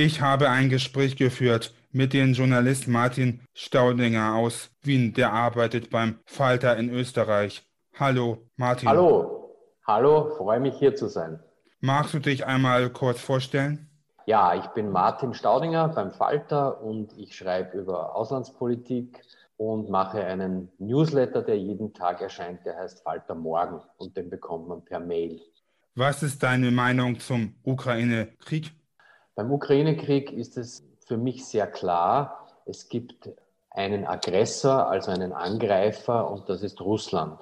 Ich habe ein Gespräch geführt mit dem Journalist Martin Staudinger aus Wien, der arbeitet beim Falter in Österreich. Hallo, Martin. Hallo, hallo, freue mich hier zu sein. Magst du dich einmal kurz vorstellen? Ja, ich bin Martin Staudinger beim Falter und ich schreibe über Auslandspolitik und mache einen Newsletter, der jeden Tag erscheint, der heißt Falter Morgen und den bekommt man per Mail. Was ist deine Meinung zum Ukraine-Krieg? Beim Ukraine-Krieg ist es für mich sehr klar, es gibt einen Aggressor, also einen Angreifer, und das ist Russland.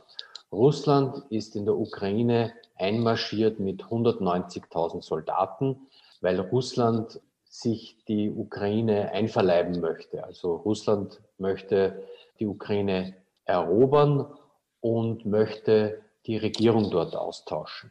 Russland ist in der Ukraine einmarschiert mit 190.000 Soldaten, weil Russland sich die Ukraine einverleiben möchte. Also Russland möchte die Ukraine erobern und möchte die Regierung dort austauschen.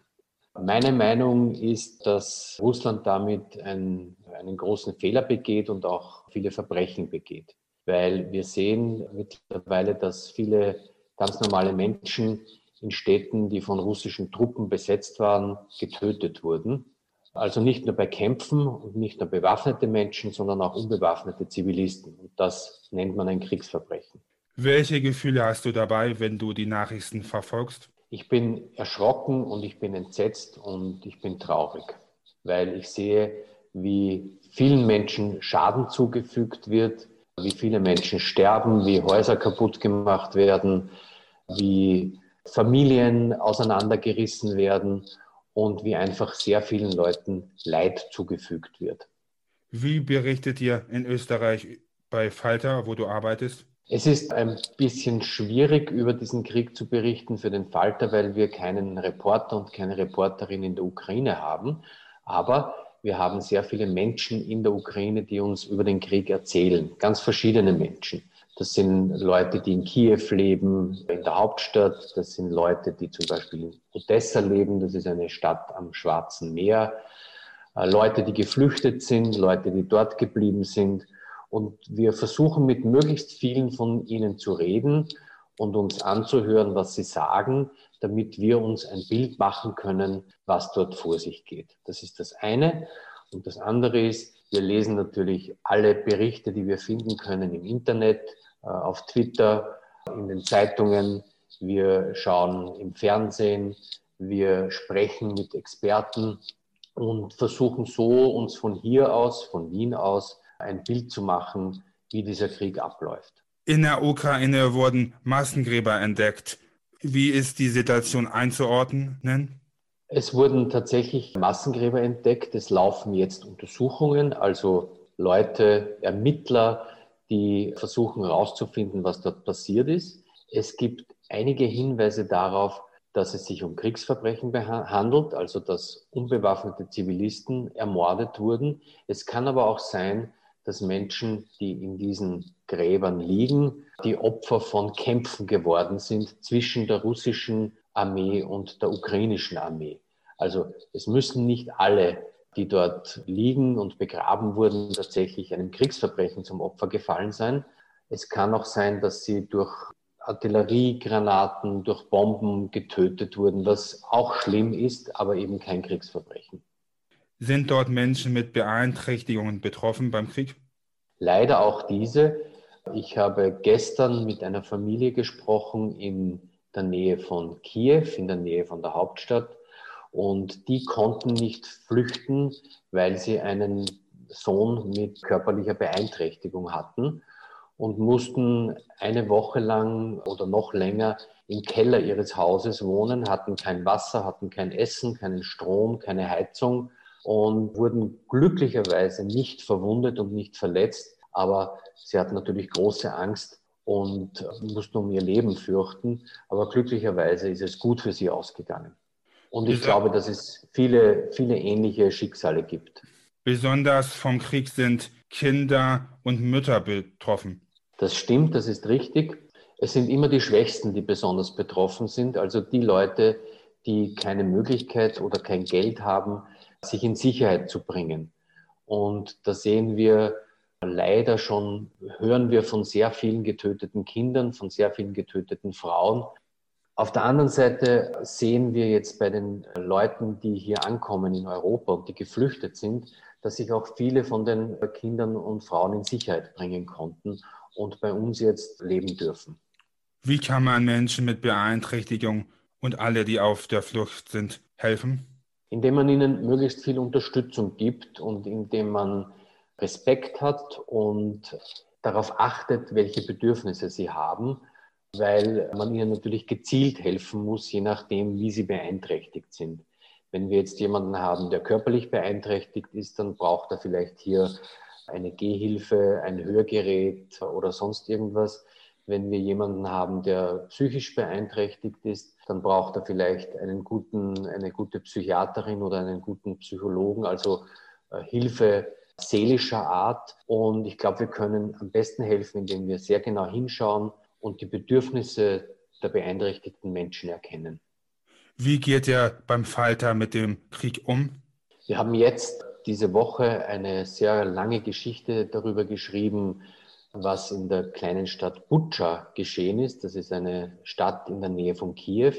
Meine Meinung ist, dass Russland damit einen, einen großen Fehler begeht und auch viele Verbrechen begeht. Weil wir sehen mittlerweile, dass viele ganz normale Menschen in Städten, die von russischen Truppen besetzt waren, getötet wurden. Also nicht nur bei Kämpfen und nicht nur bewaffnete Menschen, sondern auch unbewaffnete Zivilisten. Und das nennt man ein Kriegsverbrechen. Welche Gefühle hast du dabei, wenn du die Nachrichten verfolgst? Ich bin erschrocken und ich bin entsetzt und ich bin traurig, weil ich sehe, wie vielen Menschen Schaden zugefügt wird, wie viele Menschen sterben, wie Häuser kaputt gemacht werden, wie Familien auseinandergerissen werden und wie einfach sehr vielen Leuten Leid zugefügt wird. Wie berichtet ihr in Österreich bei Falter, wo du arbeitest? Es ist ein bisschen schwierig, über diesen Krieg zu berichten für den Falter, weil wir keinen Reporter und keine Reporterin in der Ukraine haben. Aber wir haben sehr viele Menschen in der Ukraine, die uns über den Krieg erzählen. Ganz verschiedene Menschen. Das sind Leute, die in Kiew leben, in der Hauptstadt. Das sind Leute, die zum Beispiel in Odessa leben. Das ist eine Stadt am Schwarzen Meer. Äh, Leute, die geflüchtet sind, Leute, die dort geblieben sind. Und wir versuchen mit möglichst vielen von ihnen zu reden und uns anzuhören, was sie sagen, damit wir uns ein Bild machen können, was dort vor sich geht. Das ist das eine. Und das andere ist, wir lesen natürlich alle Berichte, die wir finden können im Internet, äh, auf Twitter, in den Zeitungen. Wir schauen im Fernsehen. Wir sprechen mit Experten und versuchen so uns von hier aus, von Wien aus, ein Bild zu machen, wie dieser Krieg abläuft. In der Ukraine wurden Massengräber entdeckt. Wie ist die Situation einzuordnen? Es wurden tatsächlich Massengräber entdeckt. Es laufen jetzt Untersuchungen, also Leute, Ermittler, die versuchen herauszufinden, was dort passiert ist. Es gibt einige Hinweise darauf, dass es sich um Kriegsverbrechen handelt, also dass unbewaffnete Zivilisten ermordet wurden. Es kann aber auch sein, dass Menschen, die in diesen Gräbern liegen, die Opfer von Kämpfen geworden sind zwischen der russischen Armee und der ukrainischen Armee. Also es müssen nicht alle, die dort liegen und begraben wurden, tatsächlich einem Kriegsverbrechen zum Opfer gefallen sein. Es kann auch sein, dass sie durch Artilleriegranaten, durch Bomben getötet wurden, was auch schlimm ist, aber eben kein Kriegsverbrechen. Sind dort Menschen mit Beeinträchtigungen betroffen beim Krieg? Leider auch diese. Ich habe gestern mit einer Familie gesprochen in der Nähe von Kiew, in der Nähe von der Hauptstadt. Und die konnten nicht flüchten, weil sie einen Sohn mit körperlicher Beeinträchtigung hatten und mussten eine Woche lang oder noch länger im Keller ihres Hauses wohnen, hatten kein Wasser, hatten kein Essen, keinen Strom, keine Heizung und wurden glücklicherweise nicht verwundet und nicht verletzt. Aber sie hatten natürlich große Angst und mussten um ihr Leben fürchten. Aber glücklicherweise ist es gut für sie ausgegangen. Und ich glaube, dass es viele, viele ähnliche Schicksale gibt. Besonders vom Krieg sind Kinder und Mütter betroffen. Das stimmt, das ist richtig. Es sind immer die Schwächsten, die besonders betroffen sind, also die Leute, die keine Möglichkeit oder kein Geld haben, sich in Sicherheit zu bringen. Und da sehen wir leider schon, hören wir von sehr vielen getöteten Kindern, von sehr vielen getöteten Frauen. Auf der anderen Seite sehen wir jetzt bei den Leuten, die hier ankommen in Europa und die geflüchtet sind, dass sich auch viele von den Kindern und Frauen in Sicherheit bringen konnten und bei uns jetzt leben dürfen. Wie kann man Menschen mit Beeinträchtigung und alle, die auf der Flucht sind, helfen? Indem man ihnen möglichst viel Unterstützung gibt und indem man Respekt hat und darauf achtet, welche Bedürfnisse sie haben, weil man ihnen natürlich gezielt helfen muss, je nachdem, wie sie beeinträchtigt sind. Wenn wir jetzt jemanden haben, der körperlich beeinträchtigt ist, dann braucht er vielleicht hier eine Gehhilfe, ein Hörgerät oder sonst irgendwas. Wenn wir jemanden haben, der psychisch beeinträchtigt ist, dann braucht er vielleicht einen guten, eine gute Psychiaterin oder einen guten Psychologen, also äh, Hilfe seelischer Art. Und ich glaube, wir können am besten helfen, indem wir sehr genau hinschauen und die Bedürfnisse der beeinträchtigten Menschen erkennen. Wie geht ihr beim Falter mit dem Krieg um? Wir haben jetzt diese Woche eine sehr lange Geschichte darüber geschrieben, was in der kleinen Stadt Butscha geschehen ist. Das ist eine Stadt in der Nähe von Kiew.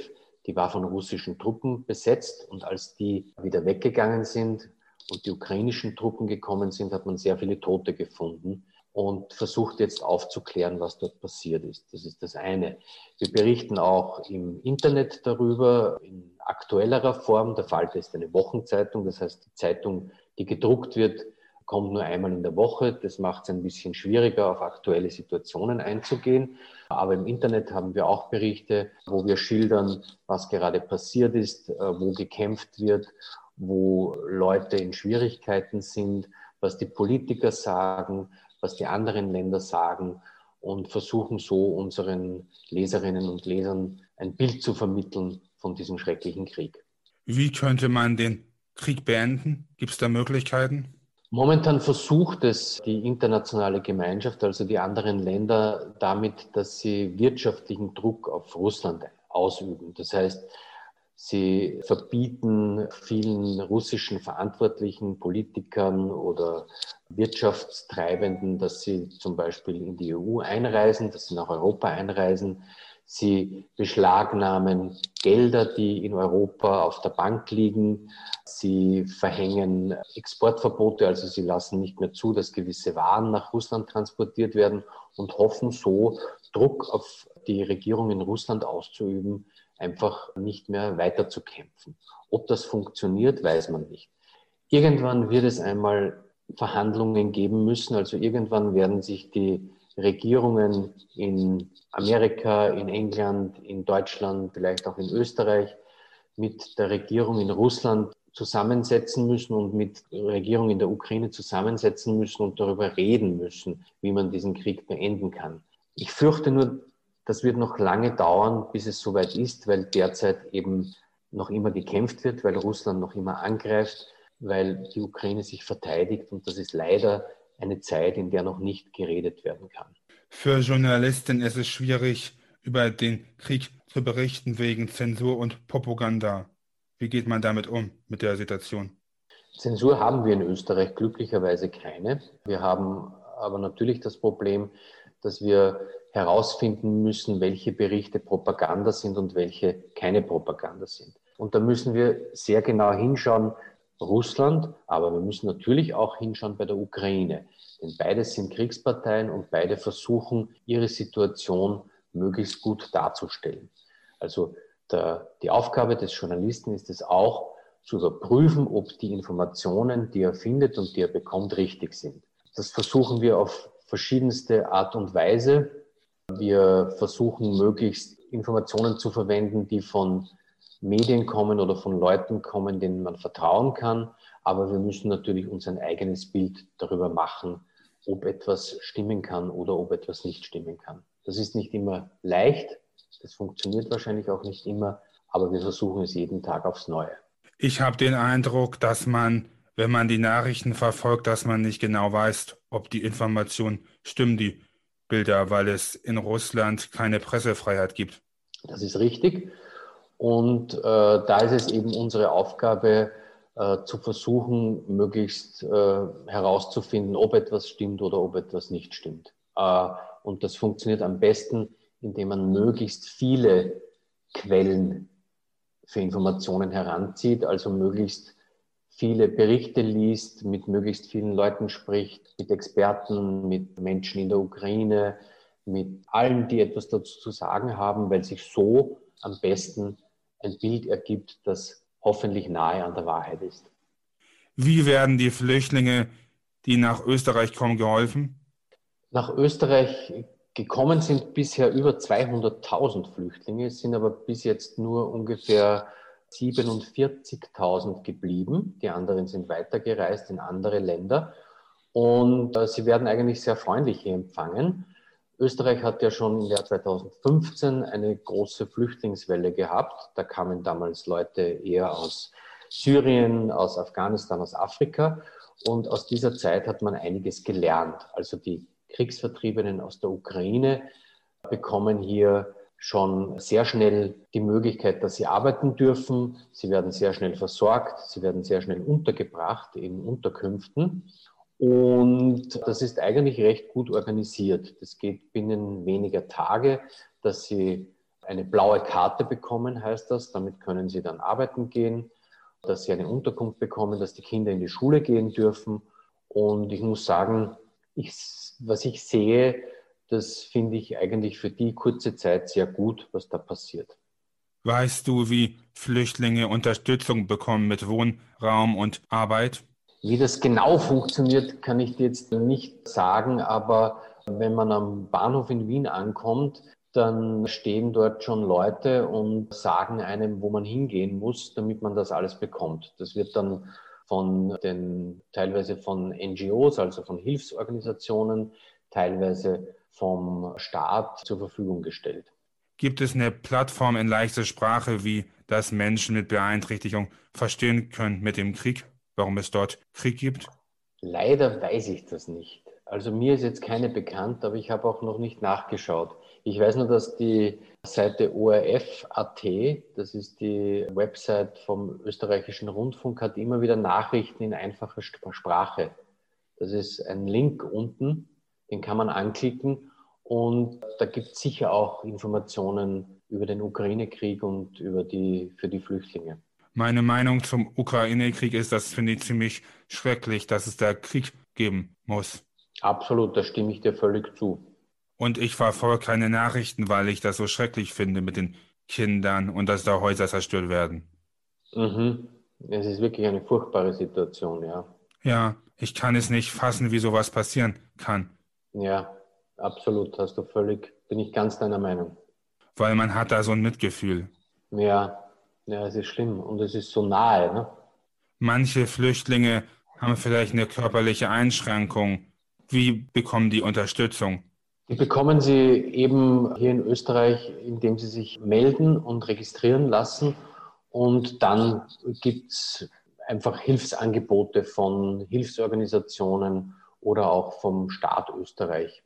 Die war von russischen Truppen besetzt und als die wieder weggegangen sind und die ukrainischen Truppen gekommen sind, hat man sehr viele Tote gefunden und versucht jetzt aufzuklären, was dort passiert ist. Das ist das eine. Wir berichten auch im Internet darüber in aktuellerer Form. Der Falter ist eine Wochenzeitung, das heißt die Zeitung, die gedruckt wird, kommt nur einmal in der Woche. Das macht es ein bisschen schwieriger, auf aktuelle Situationen einzugehen. Aber im Internet haben wir auch Berichte, wo wir schildern, was gerade passiert ist, äh, wo gekämpft wird, wo Leute in Schwierigkeiten sind, was die Politiker sagen, was die anderen Länder sagen und versuchen so unseren Leserinnen und Lesern ein Bild zu vermitteln von diesem schrecklichen Krieg. Wie könnte man den Krieg beenden? Gibt es da Möglichkeiten? Momentan versucht es die internationale Gemeinschaft, also die anderen Länder, damit, dass sie wirtschaftlichen Druck auf Russland ausüben. Das heißt, sie verbieten vielen russischen Verantwortlichen, Politikern oder Wirtschaftstreibenden, dass sie zum Beispiel in die EU einreisen, dass sie nach Europa einreisen. Sie beschlagnahmen Gelder, die in Europa auf der Bank liegen. Sie verhängen Exportverbote, also sie lassen nicht mehr zu, dass gewisse Waren nach Russland transportiert werden und hoffen so, Druck auf die Regierung in Russland auszuüben, einfach nicht mehr weiterzukämpfen. Ob das funktioniert, weiß man nicht. Irgendwann wird es einmal Verhandlungen geben müssen, also irgendwann werden sich die Regierungen in Amerika, in England, in Deutschland, vielleicht auch in Österreich mit der Regierung in Russland zusammensetzen müssen und mit der Regierung in der Ukraine zusammensetzen müssen und darüber reden müssen, wie man diesen Krieg beenden kann. Ich fürchte nur, das wird noch lange dauern, bis es soweit ist, weil derzeit eben noch immer gekämpft wird, weil Russland noch immer angreift, weil die Ukraine sich verteidigt und das ist leider eine Zeit, in der noch nicht geredet werden kann. Für Journalisten ist es schwierig, über den Krieg zu berichten wegen Zensur und Propaganda. Wie geht man damit um, mit der Situation? Zensur haben wir in Österreich glücklicherweise keine. Wir haben aber natürlich das Problem, dass wir herausfinden müssen, welche Berichte Propaganda sind und welche keine Propaganda sind. Und da müssen wir sehr genau hinschauen, Russland, aber wir müssen natürlich auch hinschauen bei der Ukraine. Denn beide sind Kriegsparteien und beide versuchen, ihre Situation möglichst gut darzustellen. Also der, die Aufgabe des Journalisten ist es auch, zu überprüfen, ob die Informationen, die er findet und die er bekommt, richtig sind. Das versuchen wir auf verschiedenste Art und Weise. Wir versuchen möglichst Informationen zu verwenden, die von Medien kommen oder von Leuten kommen, denen man vertrauen kann. Aber wir müssen natürlich uns ein eigenes Bild darüber machen, ob etwas stimmen kann oder ob etwas nicht stimmen kann. Das ist nicht immer leicht. Das funktioniert wahrscheinlich auch nicht immer. Aber wir versuchen es jeden Tag aufs Neue. Ich habe den Eindruck, dass man, wenn man die Nachrichten verfolgt, dass man nicht genau weiß, ob die Informationen stimmen, die Bilder, weil es in Russland keine Pressefreiheit gibt. Das ist richtig. Und äh, da ist es eben unsere Aufgabe, äh, zu versuchen, möglichst äh, herauszufinden, ob etwas stimmt oder ob etwas nicht stimmt. Äh, und das funktioniert am besten, indem man möglichst viele Quellen für Informationen heranzieht, also möglichst viele Berichte liest, mit möglichst vielen Leuten spricht, mit Experten, mit Menschen in der Ukraine, mit allen, die etwas dazu zu sagen haben, weil sich so am besten ein Bild ergibt, das hoffentlich nahe an der Wahrheit ist. Wie werden die Flüchtlinge, die nach Österreich kommen, geholfen? Nach Österreich gekommen sind bisher über 200.000 Flüchtlinge, sind aber bis jetzt nur ungefähr 47.000 geblieben. Die anderen sind weitergereist in andere Länder und äh, sie werden eigentlich sehr freundlich hier empfangen. Österreich hat ja schon im Jahr 2015 eine große Flüchtlingswelle gehabt. Da kamen damals Leute eher aus Syrien, aus Afghanistan, aus Afrika. Und aus dieser Zeit hat man einiges gelernt. Also die Kriegsvertriebenen aus der Ukraine bekommen hier schon sehr schnell die Möglichkeit, dass sie arbeiten dürfen. Sie werden sehr schnell versorgt, sie werden sehr schnell untergebracht in Unterkünften. Und das ist eigentlich recht gut organisiert. Das geht binnen weniger Tage, dass sie eine blaue Karte bekommen, heißt das. Damit können sie dann arbeiten gehen, dass sie eine Unterkunft bekommen, dass die Kinder in die Schule gehen dürfen. Und ich muss sagen, ich, was ich sehe, das finde ich eigentlich für die kurze Zeit sehr gut, was da passiert. Weißt du, wie Flüchtlinge Unterstützung bekommen mit Wohnraum und Arbeit? Wie das genau funktioniert, kann ich dir jetzt nicht sagen, aber wenn man am Bahnhof in Wien ankommt, dann stehen dort schon Leute und sagen einem, wo man hingehen muss, damit man das alles bekommt. Das wird dann von den, teilweise von NGOs, also von Hilfsorganisationen, teilweise vom Staat zur Verfügung gestellt. Gibt es eine Plattform in leichter Sprache, wie das Menschen mit Beeinträchtigung verstehen können mit dem Krieg? Warum es dort Krieg gibt? Leider weiß ich das nicht. Also mir ist jetzt keine bekannt, aber ich habe auch noch nicht nachgeschaut. Ich weiß nur, dass die Seite ORF.at, das ist die Website vom österreichischen Rundfunk, hat immer wieder Nachrichten in einfacher Sprache. Das ist ein Link unten, den kann man anklicken und da gibt es sicher auch Informationen über den Ukraine-Krieg und über die, für die Flüchtlinge. Meine Meinung zum Ukraine-Krieg ist, das finde ich ziemlich schrecklich, dass es da Krieg geben muss. Absolut, da stimme ich dir völlig zu. Und ich verfolge keine Nachrichten, weil ich das so schrecklich finde mit den Kindern und dass da Häuser zerstört werden. Mhm. Es ist wirklich eine furchtbare Situation, ja. Ja, ich kann es nicht fassen, wie sowas passieren kann. Ja, absolut, hast du völlig, bin ich ganz deiner Meinung. Weil man hat da so ein Mitgefühl. Ja, ja, es ist schlimm und es ist so nahe. Ne? Manche Flüchtlinge haben vielleicht eine körperliche Einschränkung. Wie bekommen die Unterstützung? Die bekommen sie eben hier in Österreich, indem sie sich melden und registrieren lassen. Und dann gibt es einfach Hilfsangebote von Hilfsorganisationen oder auch vom Staat Österreich.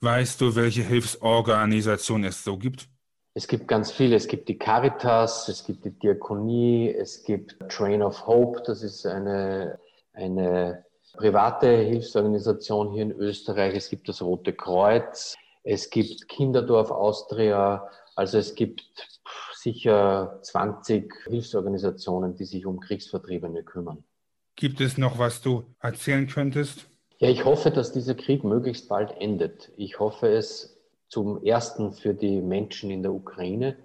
Weißt du, welche Hilfsorganisation es so gibt? Es gibt ganz viele. Es gibt die Caritas, es gibt die Diakonie, es gibt Train of Hope, das ist eine, eine private Hilfsorganisation hier in Österreich. Es gibt das Rote Kreuz, es gibt Kinderdorf Austria. Also es gibt sicher 20 Hilfsorganisationen, die sich um Kriegsvertriebene kümmern. Gibt es noch, was du erzählen könntest? Ja, ich hoffe, dass dieser Krieg möglichst bald endet. Ich hoffe es zum Ersten für die Menschen in der Ukraine,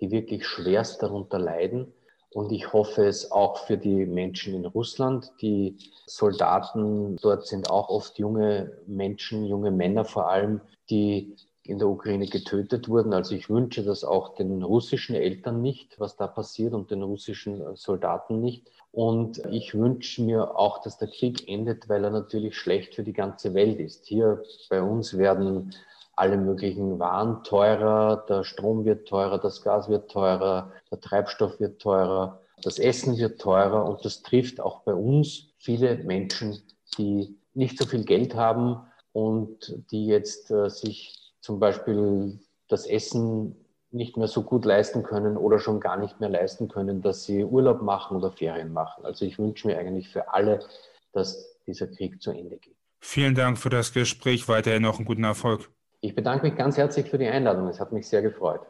die wirklich schwerst darunter leiden. Und ich hoffe es auch für die Menschen in Russland. Die Soldaten dort sind auch oft junge Menschen, junge Männer vor allem, die in der Ukraine getötet wurden. Also ich wünsche das auch den russischen Eltern nicht, was da passiert und den russischen Soldaten nicht. Und ich wünsche mir auch, dass der Krieg endet, weil er natürlich schlecht für die ganze Welt ist. Hier bei uns werden alle möglichen Waren teurer, der Strom wird teurer, das Gas wird teurer, der Treibstoff wird teurer, das Essen wird teurer und das trifft auch bei uns viele Menschen, die nicht so viel Geld haben und die jetzt äh, sich zum Beispiel das Essen nicht mehr so gut leisten können oder schon gar nicht mehr leisten können, dass sie Urlaub machen oder Ferien machen. Also ich wünsche mir eigentlich für alle, dass dieser Krieg zu Ende geht. Vielen Dank für das Gespräch. Weiterhin noch einen guten Erfolg. Ich bedanke mich ganz herzlich für die Einladung. Es hat mich sehr gefreut.